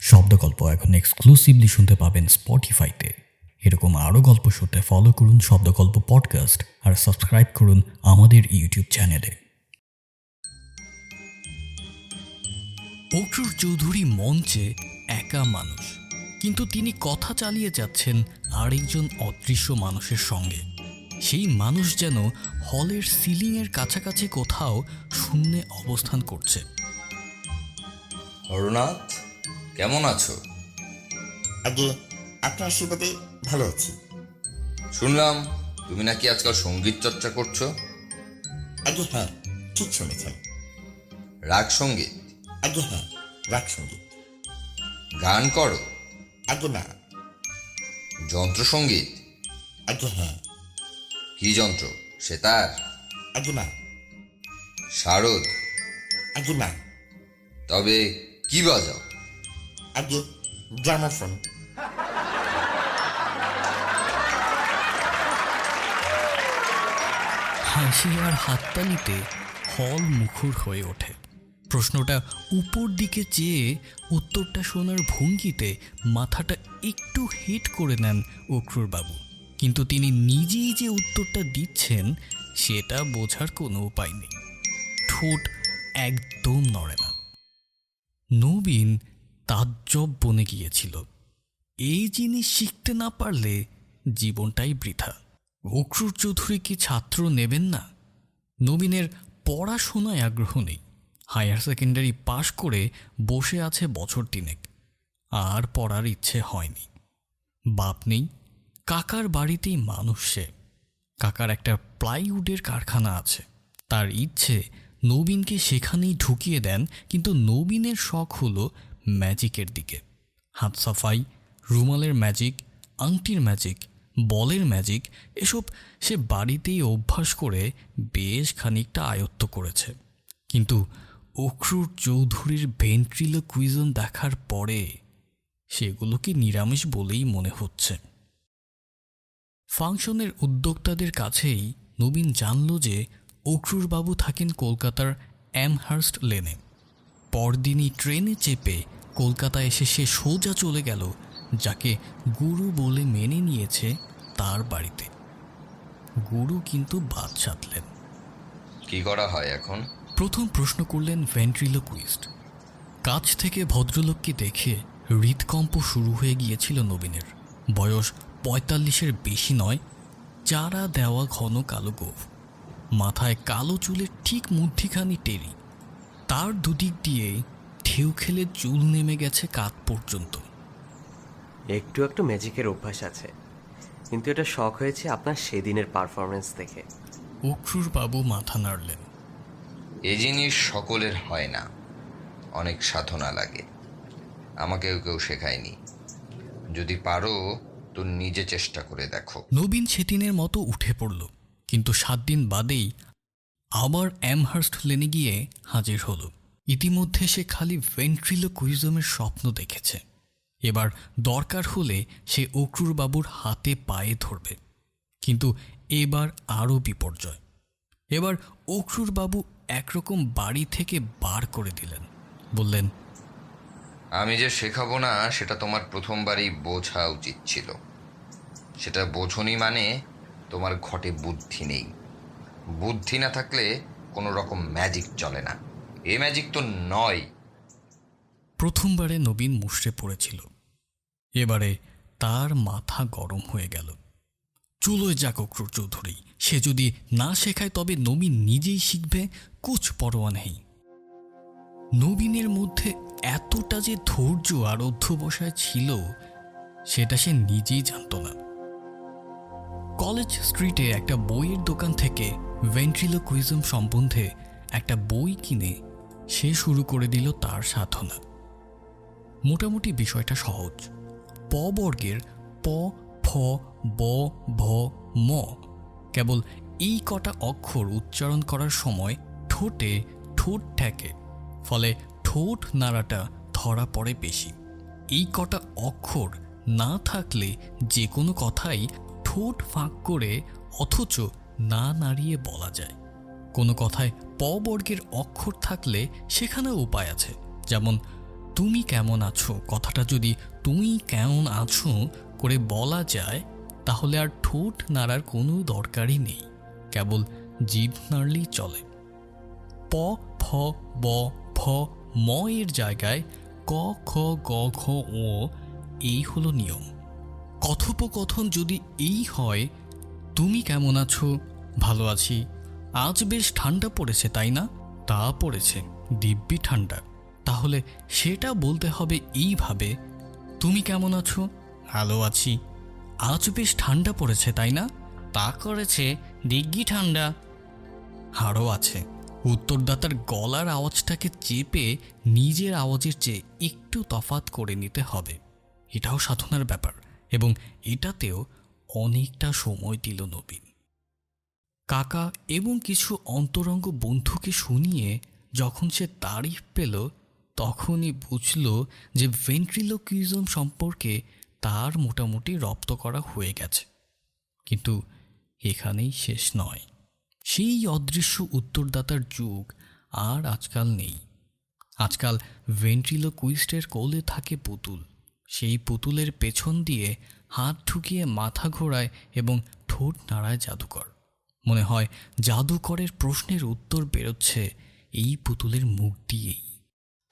শব্দগল্প এখন এক্সক্লুসিভলি শুনতে পাবেন স্পটিফাইতে এরকম আরও গল্প শুনতে ফলো করুন শব্দগল্প পডকাস্ট আর সাবস্ক্রাইব করুন আমাদের ইউটিউব চ্যানেলে অক্রুর চৌধুরী মঞ্চে একা মানুষ কিন্তু তিনি কথা চালিয়ে যাচ্ছেন আরেকজন অদৃশ্য মানুষের সঙ্গে। সেই মানুষ যেন হলের সিলিংয়ের কাছাকাছি কোথাও শূন্যে অবস্থান করছে। হরনাথ কেমন আছো? আগে আপনার আশীর্বাদে ভালো আছি। শুনলাম তুমি নাকি আজকাল সংগীত চর্চা করছ। আগে হ্যাঁ ঠিক শুনেছেন। রাগ সংগীত? আগে হ্যাঁ রাগ সংগীত। গান করো? আগে না। যন্ত্র সংগীত? আগে হ্যাঁ। কি যন্ত্র? সেতার? আগে না। শারদ? আগে না। তবে কি বাজাও? আগে গ্রামোফোন হাসি আর হাততালিতে হল মুখর হয়ে ওঠে। প্রশ্নটা উপর দিকে চেয়ে উত্তরটা শোনার ভঙ্গিতে মাথাটা একটু হিট করে নেন অক্রুর বাবু কিন্তু তিনি নিজেই যে উত্তরটা দিচ্ছেন, সেটা বোঝার কোনো উপায় নেই। ঠোঁট একদম নড়ে না। নবীন তাজ্জব বনে গিয়েছিল। এই জিনিস শিখতে না পারলে জীবনটাই বৃথা। অক্রুর চৌধুরী কি ছাত্র নেবেন না? নবীনের পড়াশোনায় আগ্রহ নেই। হায়ার সেকেন্ডারি পাশ করে বসে আছে বছর তিনেক। আর পড়ার ইচ্ছে হয়নি। বাপ নেই, কাকার বাড়িতেই মানুষ সে। কাকার একটা প্লাইউডের কারখানা আছে। তার ইচ্ছে নবীনকে সেখানেই ঢুকিয়ে দেন, কিন্তু নবীনের শখ হলো ম্যাজিকের দিকে। হাত সাফাই, রুমালের ম্যাজিক, আংটির ম্যাজিক, বলের ম্যাজিক, এসব সে বাড়িতেই অভ্যাস করে বেশ খানিকটা আয়ত্ত করেছে। কিন্তু অক্রুর চৌধুরীর ভেন্ট্রিলো কুইজন দেখার পরে সেগুলোকে নিরামিষ বলেই মনে হচ্ছে। ফাংশনের উদ্যোক্তাদের কাছেই নবীন জানল যে অক্রুরবাবু থাকেন কলকাতার অ্যামহার্স্ট লেনে। পরদিনই ট্রেনে চেপে কলকাতা এসে সে সোজা চলে গেল যাকে গুরু বলে মেনে নিয়েছে তার বাড়িতে। গুরু কিন্তু বাদ সাধলেন কি করা হয় এখন? প্রথম প্রশ্ন করলেন ভেন্ট্রিলোকুইস্ট। কাছ থেকে ভদ্রলোককে দেখে হৃদকম্প শুরু হয়ে গিয়েছিল নবীনের। বয়স পঁয়তাল্লিশের বেশি নয় চারা দেওয়া ঘন কালো গোফ। মাথায় কালো চুলের ঠিক মুঠিখানি টেরি। তার দুদিক দিয়ে ঢেউ খেলে চুল নেমে গেছে কাত পর্যন্ত। একটু একটু ম্যাজিকের অভ্যাস আছে। কিন্তু এটা শখ হয়েছে আপনার সেদিনের পারফরমেন্স দেখে। অক্রুর বাবু মাথা নাড়লেন। এ জিনিস সকলের হয় না। অনেক সাধনা লাগে। আমাকেও কেউ শেখায়নি। যদি পারো তো নিজে চেষ্টা করে দেখো। নবীন সেদিনের মতো উঠে পড়ল। কিন্তু সাত দিন বাদেই আবার অ্যামহার্স্ট লেনে গিয়ে হাজির হলো। ইতিমধ্যে সে খালি ভেন্ট্রিলোকুইজমের স্বপ্ন দেখেছে। এবার দরকার হলে সে অক্রুর বাবুর হাতে পায়ে ধরবে। কিন্তু এবার আরও বিপর্যয়। এবার অক্রুর বাবু একরকম বাড়ি থেকে বার করে দিলেন। বললেন, আমি যে শেখাবো না, সেটা তোমার প্রথমবারই বোঝা উচিত ছিল। সেটা বোঝনি মানে তোমার ঘটে বুদ্ধি নেই। বুদ্ধি না থাকলে কোনো রকম ম্যাজিক চলে না। এ ম্যাজিক তো নয়। প্রথমবারে নবীন মুষড়ে পড়েছিল। এবারে তার মাথা গরম হয়ে গেল। চুলোয় যাক অক্রুর চৌধুরী, সে যদি না শেখায় তবে নবীন নিজেই শিখবে কুচ পরোয়া নেই। নবীনের মধ্যে এতটা যে ধৈর্য আর অধ্যবসায় ছিল, সেটা সে নিজেই জানত না। কলেজ স্ট্রিটে একটা বইয়ের দোকান থেকে ভেন্ট্রিলোকুইজম সম্বন্ধে একটা বই কিনে সে শুরু করে দিল তার সাধনা। মোটামুটি বিষয়টা সহজ। প বর্গের প, ফ, ব, ভ, ম কেবল এই কটা অক্ষর উচ্চারণ করার সময় ঠোঁটে ঠোঁট ঠেকে, ফলে ঠোঁট নাড়াটা ধরা পড়ে বেশি। এই কটা অক্ষর না থাকলে যে কোনো কথাই ঠোঁট ফাঁক করে অথচ না নাড়িয়ে বলা যায়। কোনো কথায় প বর্গের অক্ষর থাকলে সেখানেও উপায় আছে। যেমন, তুমি কেমন আছো? কথাটা যদি তুমি কেমন আছো? করে বলা যায়, তাহলে আর ঠোঁট নাড়ার কোনো দরকারই নেই। কেবল জিভ নাড়লেই চলে। প, ফ, ব, ফ, ম এর জায়গায় ক, খ, গ, ঘ, ও, এই হলো নিয়ম। কথোপকথন যদি এই হয়, তুমি কেমন আছো? ভালো আছি। আজ বেশ ঠান্ডা পড়েছে, তাই না? তা পড়েছে, দিব্যি ঠান্ডা। তাহলে সেটা বলতে হবে এইভাবে। তুমি কেমন আছো? ভালো আছি। আজ বেশ ঠান্ডা পড়েছে, তাই না? তা করেছে দিগ্গি ঠান্ডা। হাড়ও আছে। উত্তরদাতার গলার আওয়াজটাকে চেপে নিজের আওয়াজের চেয়ে একটু তফাত করে নিতে হবে। এটাও সাধনার ব্যাপার, এবং এটাতেও অনেকটা সময় দিল নবীন। কাকা এবং কিছু অন্তরঙ্গ বন্ধুকে শুনিয়ে যখন সে তারিফ পেল, তখনই বুঝল যে ভেন্ট্রিলোকুইজম সম্পর্কে তার মোটামুটি রপ্ত করা হয়ে গেছে। কিন্তু এখানেই শেষ নয়। সেই অদৃশ্য উত্তরদাতার যুগ আর আজকাল নেই। আজকাল ভেন্ট্রিলোকুইস্টের কোলে থাকে পুতুল। সেই পুতুলের পেছন দিয়ে হাত ঢুকিয়ে মাথা ঘোরায় এবং ঠোঁট নাড়ায় জাদুকর। মনে হয় জাদুকরের প্রশ্নের উত্তর বেরোচ্ছে এই পুতুলের মুখ দিয়েই।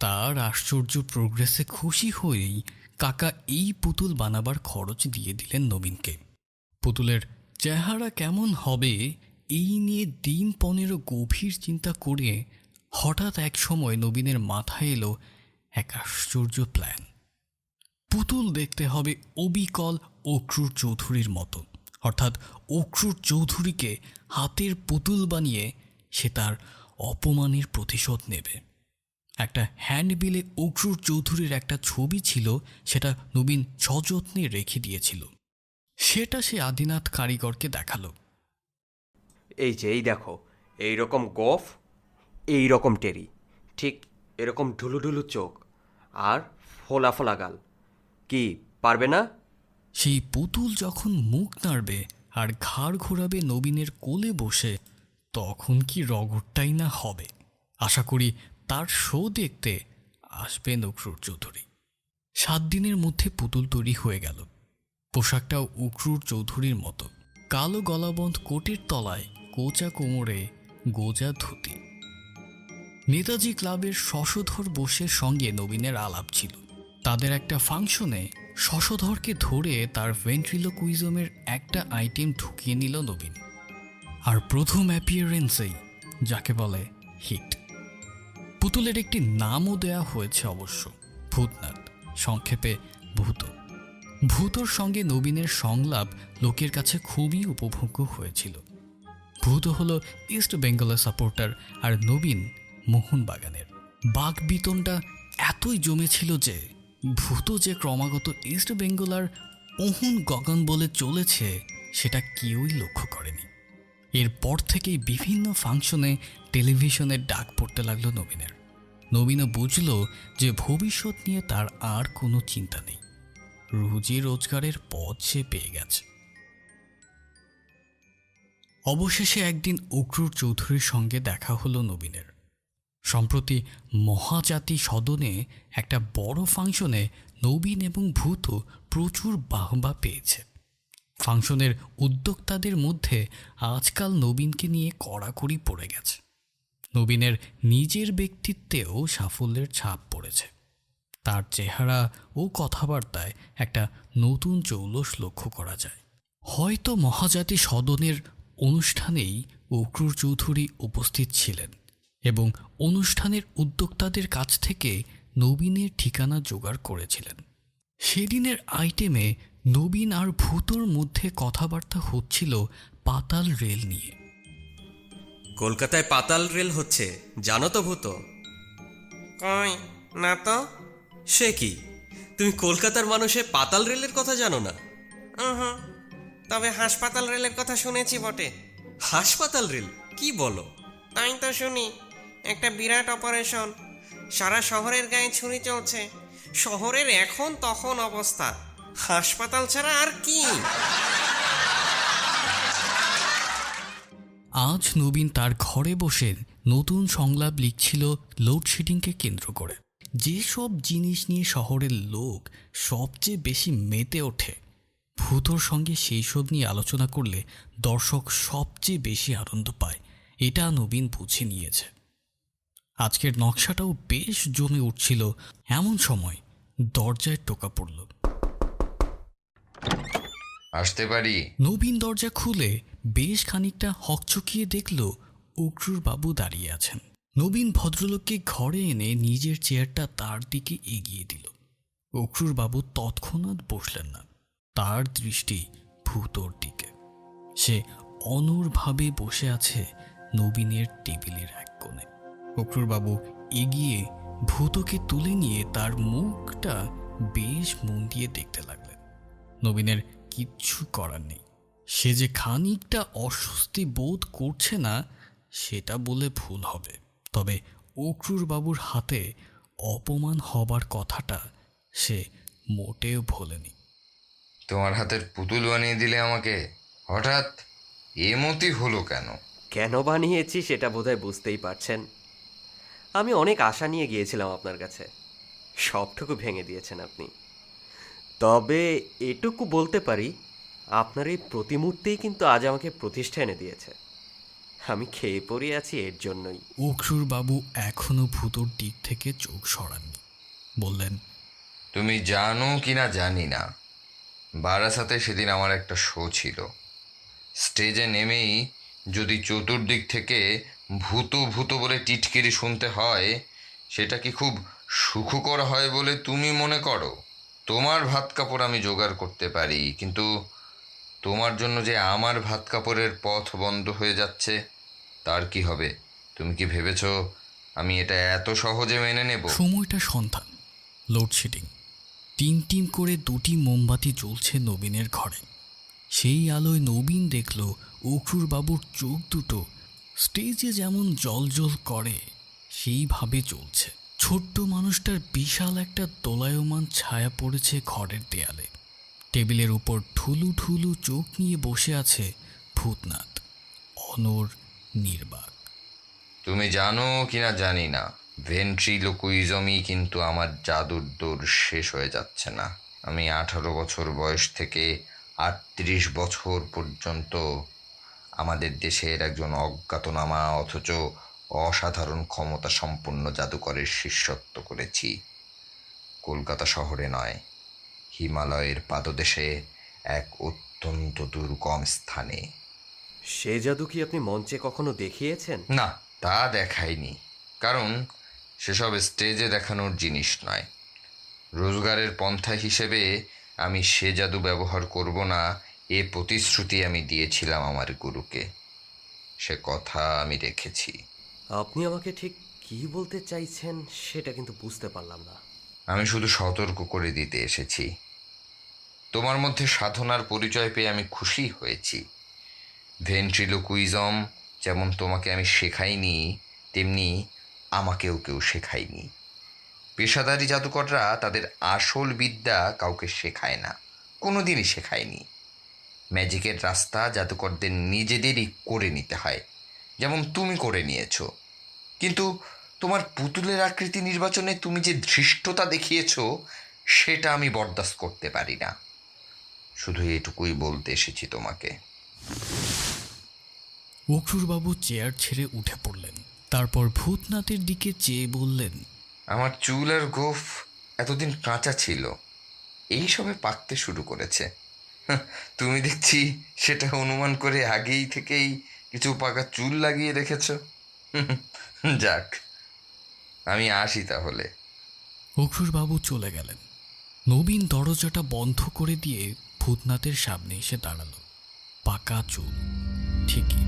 তার আশ্চর্য প্রোগ্রেসে খুশি হয়েই কাকা এই পুতুল বানাবার খরচ দিয়ে দিলেন নবীনকে। পুতুলের চেহারা কেমন হবে এই নিয়ে দিন পনেরো গভীর চিন্তা করে হঠাৎ এক সময় নবীনের মাথায় এলো এক আশ্চর্য প্ল্যান পুতুল দেখতে হবে অবিকল অক্রুর চৌধুরীর মতো। অর্থাৎ অক্রুর চৌধুরীকে হাতের পুতুল বানিয়ে সে তার অপমানের প্রতিশোধ নেবে। একটা হ্যান্ডবিলে অক্রুর চৌধুরীর একটা ছবি ছিল, সেটা নবীন সযত্নে রেখে দিয়েছিল। সেটা সে আদিনাথ কারিগরকে দেখাল। এই যে, এই দেখো এই রকম গফ এই রকম টেরি, ঠিক এরকম ঢুলুঢুলু চোখ, আর ফোলা ফোলা গাল। কি, পারবে না? সেই পুতুল যখন মুখ নাড়বে আর ঘাড় ঘোরাবে নবীনের কোলে বসে, তখন কি রগরটাই না হবে? আশা করি তার শো দেখতে আসবে নকরুর চৌধুরী। সাত দিনের মধ্যে পুতুল তৈরি হয়ে গেল। পোশাকটাও উকরুর চৌধুরীর মতো। কালো গলাবন্ধ কোটের তলায় কোচা কোমরে গোজা ধুতি। নেতাজি ক্লাবের শশধর বোসের সঙ্গে নবীনের আলাপ ছিল। তাদের একটা ফাংশনে শশধরকে ধরে তার ভেন্ট্রিলোকুইজমের একটা আইটেম ঢুকিয়ে নিল নবীন। আর প্রথম অ্যাপিয়ারেন্সেই যাকে বলে হিট। পুতুলের একটি নামও দেয়া হয়েছে অবশ্য, ভূতনাথ, সংক্ষেপে ভূত। ভূতর সঙ্গে নবীনের সংলাপ লোকের কাছে খুবই উপভোগ্য হয়েছিল। ভূত হল ইস্ট বেঙ্গলের সাপোর্টার আর নবীন মোহনবাগানের। বাঘ বিতনটা এতই জমেছিল যে ভূত যে ক্রমাগত ইস্ট বেঙ্গল আর মোহন গগন বলে চলেছে, সেটা কেউই লক্ষ্য করেনি। এরপর থেকেই বিভিন্ন ফাংশনে টেলিভিশনের ডাক পড়তে লাগল নবীনের। নবীনও বুঝল যে ভবিষ্যৎ নিয়ে তার আর কোনো চিন্তা নেই। রুজি রোজগারের পথ সে পেয়ে গেছে। অবশেষে একদিন অক্রুর চৌধুরীর সঙ্গে দেখা হলো নবীনের। সম্প্রতি মহাজাতি সদনে একটা বড় ফাংশনে নবীন এবং ভূত প্রচুর বাহবা পেয়েছে। ফাংশনের উদ্যোক্তাদের মধ্যে আজকাল নবীনকে নিয়ে কড়াকড়ি পড়ে গেছে। নবীনের নিজের ব্যক্তিত্বেও সাফল্যের ছাপ পড়েছে। তার চেহারা ও কথাবার্তায় একটা নতুন চৌলস লক্ষ্য করা যায়। হয়তো মহাজাতি সদনের অনুষ্ঠানেই অক্রুর চৌধুরী উপস্থিত ছিলেন। এবং অনুষ্ঠানের উদ্যোক্তাদের কাছ থেকে নবীনের ঠিকানা জোগাড় করেছিলেন। সেদিনের আইটেমে নবীন আর ভূতর মধ্যে কথাবার্তা হচ্ছিল পাতাল রেল নিয়ে। কলকাতায় পাতাল রেল হচ্ছে জানো তো ভূত? কই না তো। সে কি? তুমি কলকাতার মানুষে পাতাল রেলের কথা জানো না? তবে হাসপাতাল রেলের কথা শুনেছি বটে। হাসপাতাল রেল? কি বলো? তাই তো শুনি। একটা বিরাট অপারেশন। সারা শহরের গায়ে ছুরি চলছে। শহরের এখন তখন অবস্থা। হাসপাতাল ছাড়া আর কি? আজ নবীন তার ঘরে বসে নতুন সংলাপ লিখছিল লোডশেডিংকে কেন্দ্র করে। যেসব জিনিস নিয়ে শহরের লোক সবচেয়ে বেশি মেতে ওঠে, ভূতর সঙ্গে সেই সব নিয়ে আলোচনা করলে দর্শক সবচেয়ে বেশি আনন্দ পায়। এটা নবীন বুঝে নিয়েছে। আজকের নকশাটাও বেশ জমে উঠছিল। এমন সময় দরজায় টোকা পড়ল। আসতে পারি? নবীন দরজা খুলে বেশ খানিকটা হকচকিয়ে দেখল অক্রুর বাবু দাঁড়িয়ে আছেন। নবীন ভদ্রলোককে ঘরে এনে নিজের চেয়ারটা তার দিকে এগিয়ে দিল। অক্রুর বাবু তৎক্ষণাৎ বসলেন না তার দৃষ্টি ভূতর দিকে। সে অনড়ভাবে বসে আছে নবীনের টেবিলের এক কোণে। অক্রুরবাবু এগিয়ে ভূতকে তুলে নিয়ে তার মুখটা বেশ মন দিয়ে দেখতে লাগলেন। নবীনের কিচ্ছু করার নেই। সে যে খানিকটা অস্বস্তি বোধ করছে না সেটা বলে ভুল হবে। তবে বাবুর হাতে অপমান হবার কথাটা সে মোটেও ভোলেনি। তোমার হাতের পুতুল বানিয়ে দিলে আমাকে? হঠাৎ এমতি হলো কেন? কেন বানিয়েছি সেটা বোধহয় বুঝতেই পারছেন। আমি অনেক আশা নিয়ে গিয়েছিলাম আপনার কাছে। সবটুকু ভেঙে দিয়েছেন আপনি। তবে এটুকু বলতে পারি আপনার এই প্রতিমূর্তিই কিন্তু আজ আমাকে প্রতিষ্ঠা এনে দিয়েছে। আমি খেয়ে পড়ে আছি এর জন্যই। অক্রুর বাবু এখনও ভূতর দিক থেকে চোখ সরাননি। বললেন তুমি জানো কি না জানি না। বারাসাতে সেদিন আমার একটা শো ছিল। স্টেজে নেমেই যদি চতুর্দিক থেকে ভূত ভূত বলে টিটকিরি শুনতে হয়, সেটা কি খুব সুখকর হয় বলে তুমি মনে করো? তোমার ভাত কাপড় আমি জোগাড় করতে পারি, কিন্তু তোমার জন্য যে আমার ভাত কাপড়ের পথ বন্ধ হয়ে যাচ্ছে, তার কি হবে? তুমি কি ভেবেছো আমি এটা এত সহজে মেনে নেব? সময়টা সন্ধান লোডশেডিং টিম টিম করে দুটি মোমবাতি জ্বলছে নবীনের ঘরে। সেই আলোয় নবীন দেখল অক্রুর বাবুর চোখ দুটো স্টেজে যেমন জল জল করে, সেইভাবে চলছে। ছোট্ট মানুষটার বিশাল একটা দোলায়মান ছায়া পড়েছে ঘরের দেয়ালে। টেবিলের উপর ঠুলু ঠুলু চোখ নিয়ে বসে আছে ভূতনাথ, অনর নির্বাক। তুমি জানো কিনা জানি না, ভেন্ট্রিলোকুইজমই কিন্তু আমার জাদুর দৌড় শেষ হয়ে যাচ্ছে না। আমি আঠারো বছর বয়স থেকে আটত্রিশ বছর পর্যন্ত আমাদের দেশের একজন অজ্ঞাতনামা অথচ অসাধারণ ক্ষমতা সম্পন্ন জাদুকরের শিষ্যত্ব করেছি। কলকাতা শহরে নয় হিমালয়ের পাদদেশে এক অত্যন্ত দুর্গম স্থানে। সে জাদু কি আপনি মঞ্চে কখনো দেখিয়েছেন? না তা দেখাইনি কারণ সেসব স্টেজে দেখানোর জিনিস নয়। রোজগারের পন্থা হিসেবে আমি সে জাদু ব্যবহার করব না এ প্রতিশ্রুতি আমি দিয়েছিলাম আমার গুরুকে। সে কথা আমি রেখেছি। আপনি আমাকে ঠিক কি বলতে চাইছেন সেটা কিন্তু বুঝতে পারলাম না। আমি শুধু সতর্ক করে দিতে এসেছি। তোমার মধ্যে সাধনার পরিচয় পেয়ে আমি খুশি হয়েছি। ভেন্ট্রিলোকুইজম যেমন তোমাকে আমি শেখাইনি তেমনি আমাকেও কেউ শেখায়নি। পেশাদারি জাদুকররা তাদের আসল বিদ্যা কাউকে শেখায় না কোনো দিনই শেখায়নি। ম্যাজিকের রাস্তা জাদুকরদের নিজেদেরই করে নিতে হয়। যেমন তুমি করে নিয়েছো। কিন্তু তোমার পুতুলের আকৃতি নির্বাচনে তুমি যে ধৃষ্টতা দেখিয়েছ সেটা আমি বরদাস্ত করতে পারি না। শুধু এটুকুই বলতে এসেছি তোমাকে। অক্রুরবাবু চেয়ার ছেড়ে উঠে পড়লেন। তারপর ভূতনাথের দিকে চেয়ে বললেন আমার চুল আর গোফ এতদিন কাঁচা ছিল। এই সবে পাকতে শুরু করেছে। তুমি দেখছি সেটা অনুমান করে আগেই থেকেই কিছু পাকা চুল লাগিয়ে রেখেছ। যাক, আমি আসি তাহলে। অক্রুরবাবু চলে গেলেন। নবীন দরজাটা বন্ধ করে দিয়ে ভূতনাথের সামনে এসে দাঁড়াল। পাকা চুল, ঠিকই।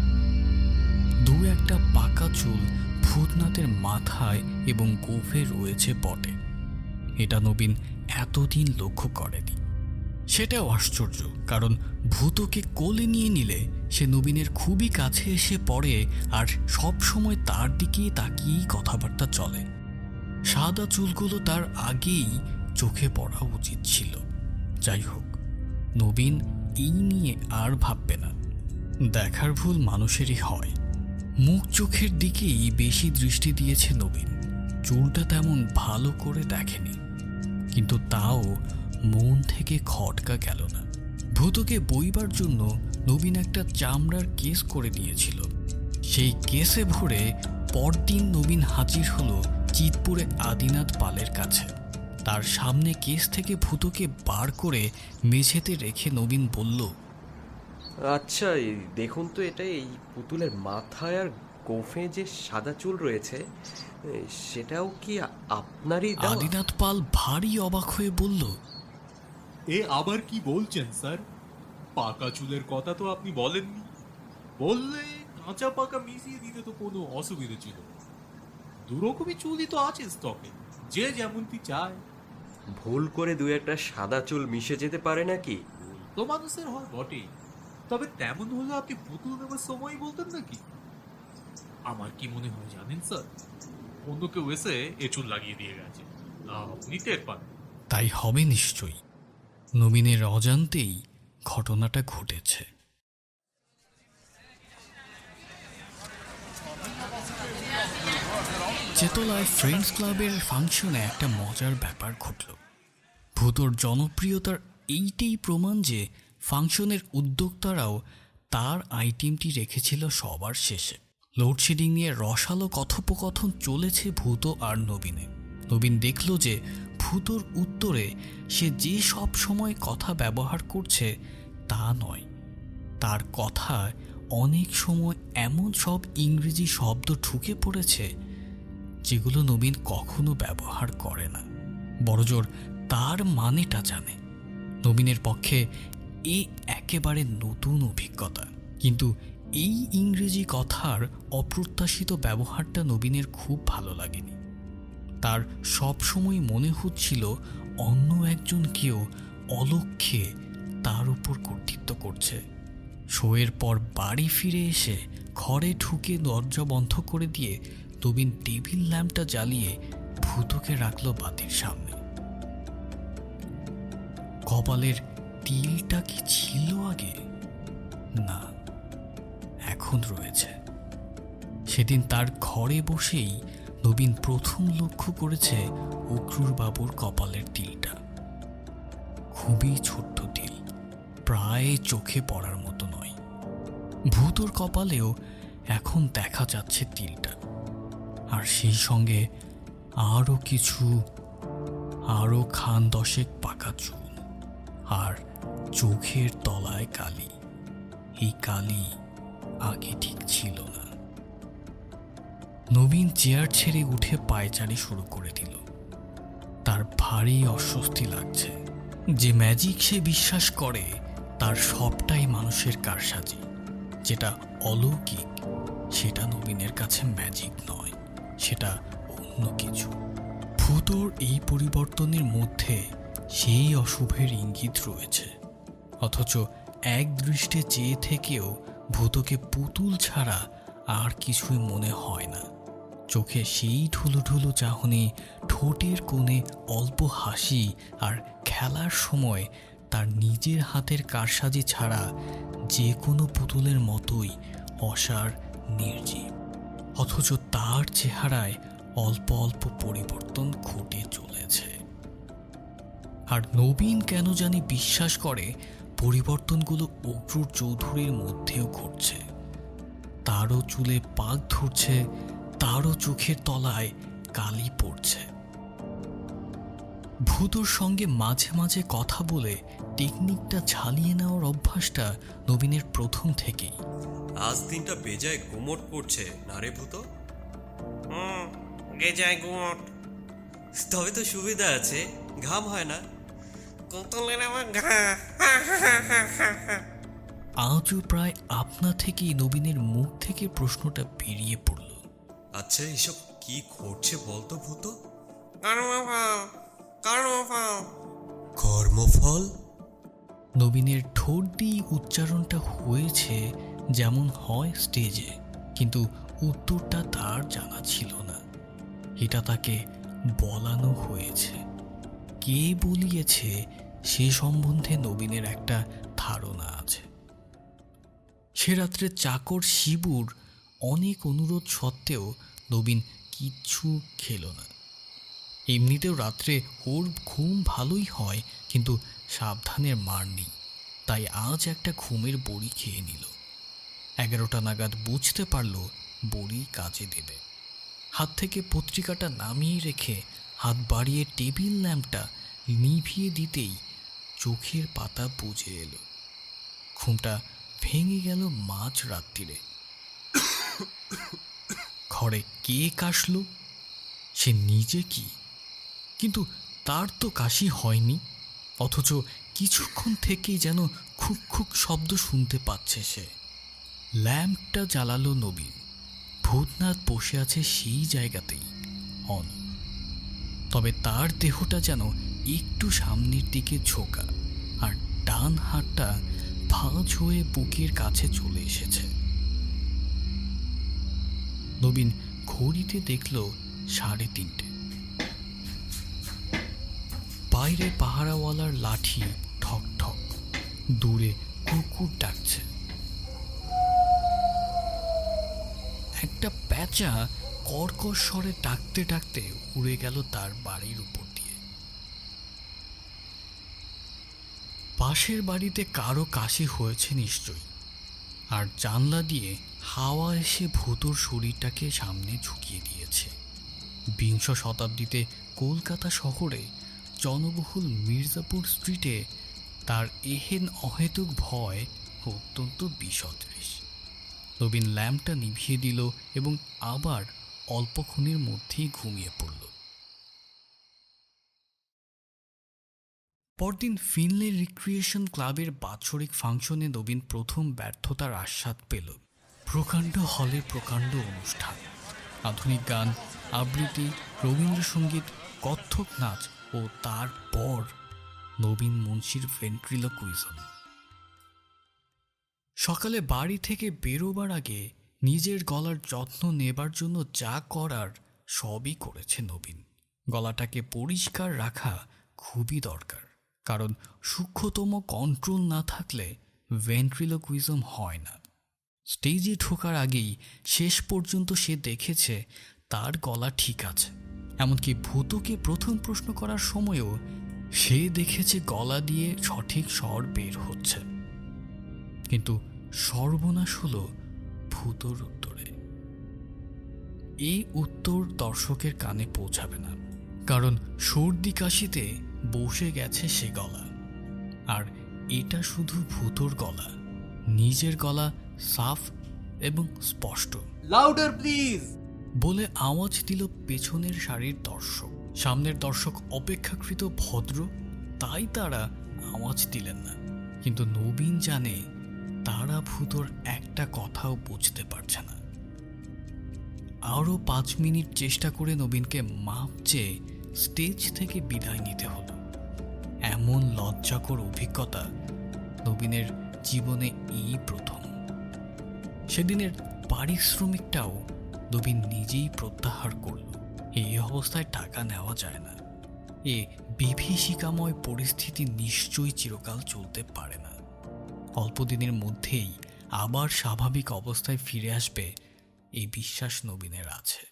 দু একটা পাকা চুল ভূতনাথের মাথায় এবং গোফে রয়েছে বটে। এটা নবীন এতদিন লক্ষ্য করেনি। সেটাও আশ্চর্য, কারণ ভূতকে কোলে নিয়ে নিলে সে নবীনের খুবই কাছে এসে পড়ে আর সব সময় তার দিকেই তাকিয়েই কথাবার্তা চলে। সাদা চুলগুলো তার আগেই চোখে পড়া উচিত ছিল। যাই হোক, নবীন এই নিয়ে আর ভাববে না। দেখার ভুল মানুষেরই হয়। মুখ চোখের দিকেই বেশি দৃষ্টি দিয়েছে নবীন। চুলটা তেমন ভালো করে দেখেনি। কিন্তু তাও মন থেকে খটকা গেল না। ভূতকে বইবার জন্য নবীন একটা চামড়ার কেস করে নিয়েছিল। সেই কেসে ভরে পরদিন নবীন হাজির হলো চিতপুরে আদিনাথ পালের কাছে। তার সামনে কেস থেকে ভূতকে বার করে মেঝেতে রেখে নবীন বলল আচ্ছা দেখুন তো এটা এই পুতুলের মাথায় আর গোফে যে সাদা চুল রয়েছে সেটাও কি আপনারই? আদিনাথ পাল ভারী অবাক হয়ে বলল এ আবার কি বলছেন স্যার? পাকা চুলের কথা তো আপনি বলেননি। বললে কাঁচা পাকা মিশিয়ে দিতে তো কোনো অসুবিধা ছিল না। দুরকমই চুলই তো আছে স্টকে যে যেমনটি চায়। ভুল করে দু একটা সাদা চুল মিশে যেতে পারে নাকি? তো মানুষের হয় বটেই। তবে তেমন হলে আপনি পুতুল নেবার সময় বলতেন নাকি? আমার কি মনে হয় জানেন স্যার? অন্য কেউ এসে এ চুল লাগিয়ে দিয়ে গেছে। আপনি টের পান। তাই হবে নিশ্চয়ই। নবীনের অজান্তেই ঘটনাটা ঘটেছে। চেতলায় ফ্রেন্ডস ক্লাবের ফাংশনে একটা মজার ব্যাপার ঘটল। ভূতর জনপ্রিয়তার এইটাই প্রমাণ যে ফাংশনের উদ্যোক্তারাও তার আইটেমটি রেখেছিল সবার শেষে। লোডশেডিং নিয়ে রসালো কথোপকথন চলেছে ভূত আর নবীনে। নবীন দেখল যে ভূতর উত্তরে সে যে সব সময় কথা ব্যবহার করছে তা নয়। তার কথায় অনেক সময় এমন সব ইংরেজি শব্দ ঢুকে পড়েছে যেগুলো নবীন কখনো ব্যবহার করে না। বড়জোর তার মানেটা জানে। নবীনের পক্ষে এ একেবারে নতুন অভিজ্ঞতা। কিন্তু এই ইংরেজি কথার অপ্রত্যাশিত ব্যবহারটা নবীনের খুব ভালো লাগেনি। তার সব সময় মনে হচ্ছিল অন্য একজন কেউ অলক্ষ্যে তার উপর কর্তৃত্ব করছে। শোয়ের পর বাড়ি ফিরে এসে ঘরে ঢুকে দরজা বন্ধ করে দিয়ে নবীন টেবিল ল্যাম্পটা জ্বালিয়ে ভূতকে রাখল বাতির সামনে। কপালের তিলটা কি ছিল আগে? না, এখন রয়েছে। সেদিন তার ঘরে বসেই নবীন প্রথম লক্ষ্য করেছে অক্রুর বাবুর কপালের তিলটা। খুবই ছোট্ট তিল, প্রায় চোখে পড়ার মতো নয়। ভূতর কপালেও এখন দেখা যাচ্ছে তিলটা। আর সেই সঙ্গে আরও কিছু, আরও খান দশেক পাকা চুল আর চোখের তলায় কালি। এই কালি আগে ঠিক ছিল না। নবীন চেয়ার ছেড়ে উঠে পায়চারি শুরু করে দিল। তার ভারী অস্বস্তি লাগছে। যে ম্যাজিক সে বিশ্বাস করে, তার সবটাই মানুষের কারসাজি। যেটা অলৌকিক, সেটা নবীনের কাছে ম্যাজিক নয়, সেটা অন্য কিছু। ভূতর এই পরিবর্তনের মধ্যে সেই অশুভের ইঙ্গিত রয়েছে। অথচ এক দৃষ্টে চেয়ে থেকেও ভূতকে পুতুল ছাড়া আর কিছুই মনে হয় না। চোখে সেই ঢুলু ঢুলু চাহনি, ঠোঁটের কোণে অল্প হাসি আর খেলার সময় তার নিজের হাতের কারসাজি ছাড়া যে কোনো পুতুলের মতোই অসার, নির্জীব। অথচ তার চেহারায় অল্প অল্প পরিবর্তন ঘটে চলেছে। আর নবীন কেন জানি বিশ্বাস করে পরিবর্তনগুলো অক্রুর চৌধুরীর মধ্যেও ঘটছে। তারও চুলে পাক ধরছে তারও চোখের তলায় কালি পড়ছে। ভূতর সঙ্গে মাঝে মাঝে কথা বলে টেকনিকটা ঝালিয়ে নেওয়ার অভ্যাসটা নবীনের প্রথম থেকেই। আজ দিনটা বেজায় গুমট পড়ছে না রে ভূত? গুমট। তবে তো সুবিধা আছে ঘাম হয় না। কুতুলের আমার ঘা আজও প্রায় আপনা থেকেই নবীনের মুখ থেকে প্রশ্নটা বেরিয়ে পড়ল। আচ্ছা এসব কি ঘটছে বলতো ভূত? কর্মফল কর্মফল। কর্মফল? নবীনের ঠোঁট দিয়ে উচ্চারণটা হয়েছে যেমন হয় স্টেজে কিন্তু উত্তরটা তার জানা ছিল না। এটা তাকে বলানো হয়েছে। কে বলিয়েছে সে সম্বন্ধে নবীনের একটা ধারণা আছে। সে রাত্রে চাকর শিবুর অনেক অনুরোধ সত্ত্বেও নবীন কিচ্ছু খেল না। এমনিতেও রাত্রে ওর ঘুম ভালোই হয়, কিন্তু সাবধানের মার নেই। তাই আজ একটা ঘুমের বড়ি খেয়ে নিল। এগারোটা নাগাদ বুঝতে পারল বড়ি কাজে দেবে। হাত থেকে পত্রিকাটা নামিয়ে রেখে হাত বাড়িয়ে টেবিল ল্যাম্পটা নিভিয়ে দিতেই চোখের পাতা বুঝে এলো। ঘুমটা ভেঙে গেল মাঝ রাত্রিরে। ঘরে কে কাশলো? সে নিজে কি? কিন্তু তার তো কাশি হয়নি, অথচ কিছুক্ষণ থেকেই যেন খুক খুক শব্দ শুনতে পাচ্ছে সে। ল্যাম্পটা জ্বালালো নবীন। ভূতনাথ বসে আছে সেই জায়গাতেই, অন। তবে তার দেহটা যেন একটু সামনের দিকে ঝোঁকা, আর ডান হাতটা ভাঁজ হয়ে বুকের কাছে চলে এসেছে। নবীন ঘড়িতে দেখল সাড়ে তিনটে। বাইরে পাহারাওয়ালার লাঠি ঠক ঠক, দূরে কুকুর ডাকছে। একটা প্যাঁচা কর্কশ স্বরে ডাকতে ডাকতে উড়ে গেল তার বাড়ির উপর দিয়ে। পাশের বাড়িতে কারও কাশি হয়েছে নিশ্চয়ই, আর জানলা দিয়ে হাওয়া এসে ভূতর শরীরটাকে সামনে ঝুঁকিয়ে দিয়েছে। বিংশ শতাব্দীতে কলকাতা শহরে জনবহুল মির্জাপুর স্ট্রিটে তার এহেন অহেতুক ভয় অত্যন্ত বিসদৃশ। নবীন ল্যাম্পটা নিভিয়ে দিল এবং আবার অল্পক্ষণের মধ্যেই ঘুমিয়ে পড়ল। পরদিন ফিনলে রিক্রিয়েশন ক্লাবের বাৎসরিক ফাংশনে নবীন প্রথম ব্যর্থতার আস্বাদ পেল। প্রকাণ্ড হলে প্রকাণ্ড অনুষ্ঠান। আধুনিক গান, আবৃত্তি, রবীন্দ্রসঙ্গীত কত্থক নাচ ও তারপর নবীন মুন্সির ভেন্ট্রিলোকুইজম। সকালে বাড়ি থেকে বেরোবার আগে নিজের গলার যত্ন নেবার জন্য যা করার সবই করেছে নবীন। গলাটাকে পরিষ্কার রাখা খুবই দরকার, কারণ সূক্ষ্মতম কন্ট্রোল না থাকলে ভেন্ট্রিলোকুইজম হয় না। স্টেজে ঢোকার আগেই শেষ পর্যন্ত সে দেখেছে তার গলা ঠিক আছে। এমনকি ভূতকে প্রথম প্রশ্ন করার সময়ও সে দেখেছে গলা দিয়ে সঠিক স্বর বের হচ্ছে। কিন্তু সর্বনাশ হলো ভূতর উত্তরে। এই উত্তর দর্শকের কানে পৌঁছাবে না, কারণ সর্দি কাশিতে বসে গেছে সে গলা। আর এটা শুধু ভূতর গলা, নিজের গলা সাফ এবং স্পষ্ট। লাউডার প্লিজ বলে আওয়াজ দিল পেছনের সারির দর্শক। সামনের দর্শক অপেক্ষাকৃত ভদ্র তাই তারা আওয়াজ দিলেন না। কিন্তু নবীন জানে তারা ভূতর একটা কথাও বুঝতে পারছে না। আরও পাঁচ মিনিট চেষ্টা করে নবীনকে মাপ চেয়ে স্টেজ থেকে বিদায় নিতে হলো। এমন লজ্জাকর অভিজ্ঞতা নবীনের জীবনে এই প্রথম। সেদিনের পারিশ্রমিকটাও নবীন নিজেই প্রত্যাহার করল। এই অবস্থায় টাকা নেওয়া যায় না। এ বিভীষিকাময় পরিস্থিতি নিশ্চয়ই চিরকাল চলতে পারে না। অল্প দিনের মধ্যেই আবার স্বাভাবিক অবস্থায় ফিরে আসবে এই বিশ্বাস নবীনের আছে।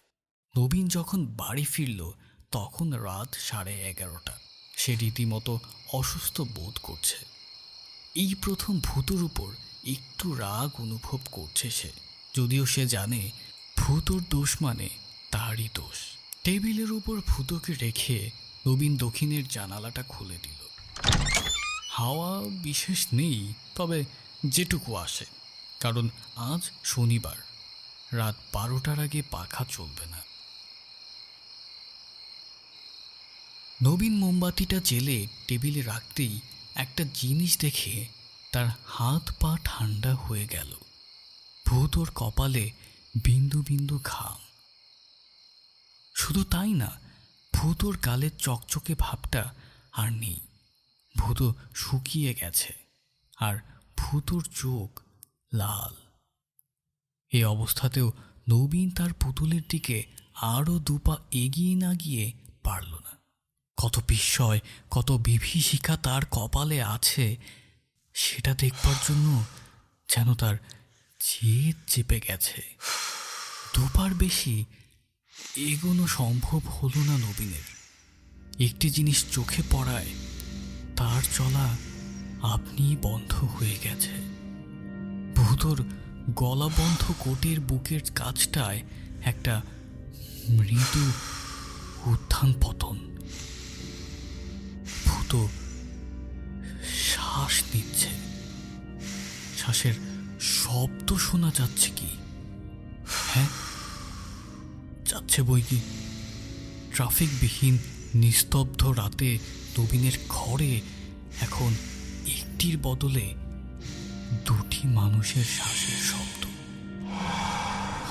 নবীন যখন বাড়ি ফিরল, তখন রাত সাড়ে এগারোটা। সে রীতিমতো অসুস্থ বোধ করছে। এই প্রথম ভূতর উপর একটু রাগ অনুভব করছে সে। যদিও সে জানে ভূতর দোষ মানে তারই দোষ। টেবিলের উপর ভূতকে রেখে নবীন দক্ষিণের জানালাটা খুলে দিল। হাওয়া বিশেষ নেই, তবে যেটুকু আসে। কারণ আজ শনিবার। রাত বারোটার আগে পাখা চলবে না। নবীন মোমবাতিটা জেলে টেবিলে রাখতেই একটা জিনিস দেখে তার হাত পা ঠান্ডা হয়ে গেল। ভূতর কপালে বিন্দু বিন্দু ঘাম। শুধু তাই না, ভূতর গালের চকচকে ভাবটা আর নেই। ভূত শুকিয়ে গেছে আর ভূতর চোখ লাল। এই অবস্থাতেও নবীন তার পুতুলের দিকে আরও দুপা এগিয়ে না গিয়ে পারল না। কত বিস্ময়, কত বিভীষিকা তার কপালে আছে সেটা দেখবার জন্য যেন তার জেদ চেপে গেছে। দুবার বেশি এগোনো সম্ভব হলো না নবীনের। একটি জিনিস চোখে পড়ায়, তার চলা আপনি বন্ধ হয়ে গেছে। ভূতর গলাবন্ধ কোটের বুকের কাজটায় একটা মৃদু উত্থান পতন। ভূত শ্বাস নিচ্ছে। শ্বাসের শব্দ শোনা যাচ্ছে কি? হ্যাঁ যাচ্ছে বই কি? ট্রাফিকবিহীন নিস্তব্ধ রাতে নবীনের ঘরে এখন একটির বদলে দুটি মানুষের শ্বাসের শব্দ।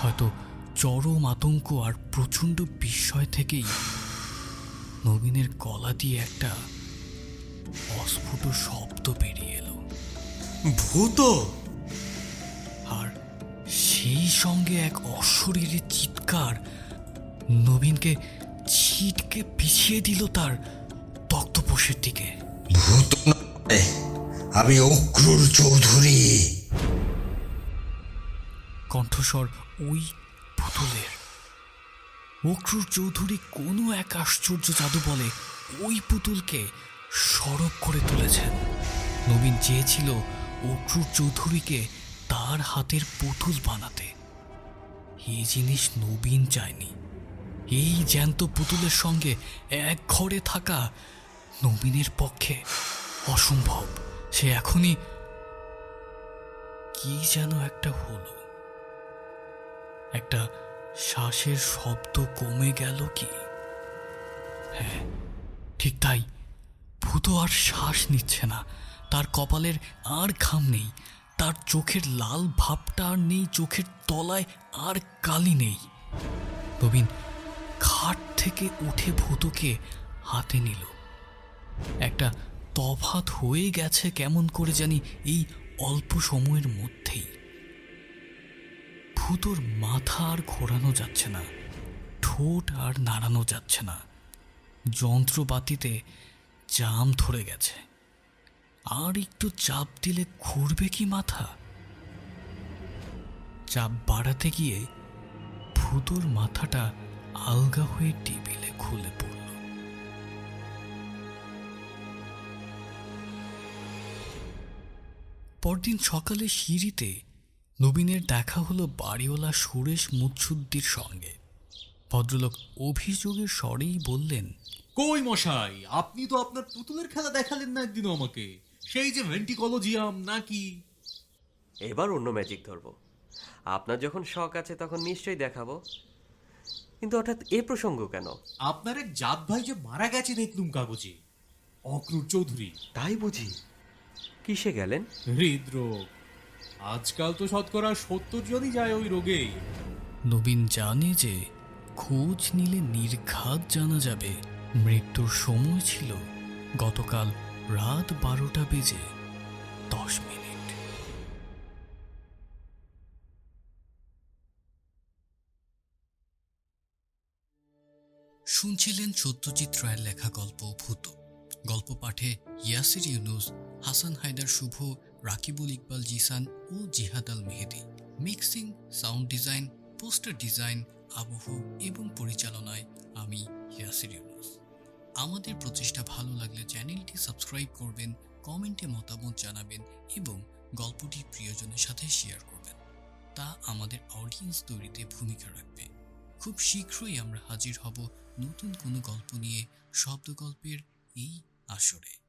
হয়তো চরম আতঙ্ক আর প্রচণ্ড বিস্ময় থেকেই নবীনের গলা দিয়ে একটা অস্ফুট শব্দ বেরিয়ে এলো। ভূত? আর সেই সঙ্গে এক অশরীরী চিৎকার। নবীনকে ছিটকে পিছিয়ে দিল তার তক্তপোষের দিকে। ভূত নয়, আমি অক্রুর চৌধুরী। কণ্ঠস্বর ওই পুতুলের। অক্রুর চৌধুরী কোনো এক আশ্চর্য জাদু বলে ওই পুতুলকে সরব করে তুলেছেন। নবীন চেয়েছিল অক্রুর চৌধুরীকে তার হাতের পুতুল বানাতে। এই জিনিস নবীন চায়নি। এই জ্যান্ত পুতুলের সঙ্গে এক ঘরে থাকা নবীনের পক্ষে অসম্ভব। সে এখনই কি যেন একটা হলো। একটা শ্বাসের শব্দ কমে গেল কি? হ্যাঁ ঠিক তাই। ভূত আর শ্বাস নিচ্ছে না। তার কপালের আর ঘাম নেই, তার চোখের লাল ভাবটা আর নেই, চোখের তলায় আর কালি নেই। নবীন খাট থেকে উঠে ভূতকে হাতে নিল। একটা তফাত হয়ে গেছে কেমন করে জানি এই অল্প সময়ের মধ্যেই। ভূতর মাথা আর ঘোরানো যাচ্ছে না, ঠোঁট আর নাড়ানো যাচ্ছে না। যন্ত্রপাতিতে জাম ধরে গেছে। আর একটু চাপ দিলে ঘুরবে কি মাথা? চাপ বাড়াতে গিয়ে ভূতর মাথাটা আলগা হয়ে টেবিলে খুলে পড়ল। পরদিন সকালে সিঁড়িতে নবীনের দেখা হলো বাড়িওয়ালা সুরেশ মুচ্ছুদ্দির সঙ্গে। ভদ্রলোক অভিযোগের স্বরেই বললেন, কই মশাই, আপনি তো আপনার পুতুলের খেলা দেখালেন না একদিনও আমাকে। সেই যে ভেন্টিকোলজিয়াম নাকি? এবার অন্য ম্যাজিক ধরবো। আপনার যখন শখ আছে তখন নিশ্চয়ই দেখাবো। কিন্তু হঠাৎ এ প্রসঙ্গ কেন? আপনার এক জাত ভাই যে মারা গেছে দেখলুম কাগজে অক্রুর চৌধুরী। তাই বুঝি। কিসে গেলেন? হৃদরোগ। আজকাল তো শতকরা সত্তর জনই যায় ওই রোগে। নবীন জানে যে খোঁজ নিলে নির্ঘাত জানা যাবে। মৃত্যুর সময় ছিল। গতকাল রাত বারোটা বেজে দশ মিনিট। শুনছিলেন সত্যজিৎ রায়ের লেখা গল্প ভূত। গল্প পাঠে ইয়াসির ইউনুস, হাসান হায়দার শুভ, রাকিবুল ইকবাল জিসান ও Jihad Al Mehedi. Mixing, sound design, poster design, আবহ এবং পরিচালনায় আমি ইয়াসির ইউনুস। আমাদের প্রচেষ্টা ভালো লাগলে চ্যানেলটি সাবস্ক্রাইব করবেন, কমেন্টে মতামত জানাবেন এবং গল্পটি প্রিয়জনের সাথে শেয়ার করবেন। তা আমাদের অডিয়েন্স তৈরিতে ভূমিকা রাখবে। খুব শীঘ্রই আমরা হাজির হব নতুন কোনো গল্প নিয়ে শব্দ গল্পের এই আসরে।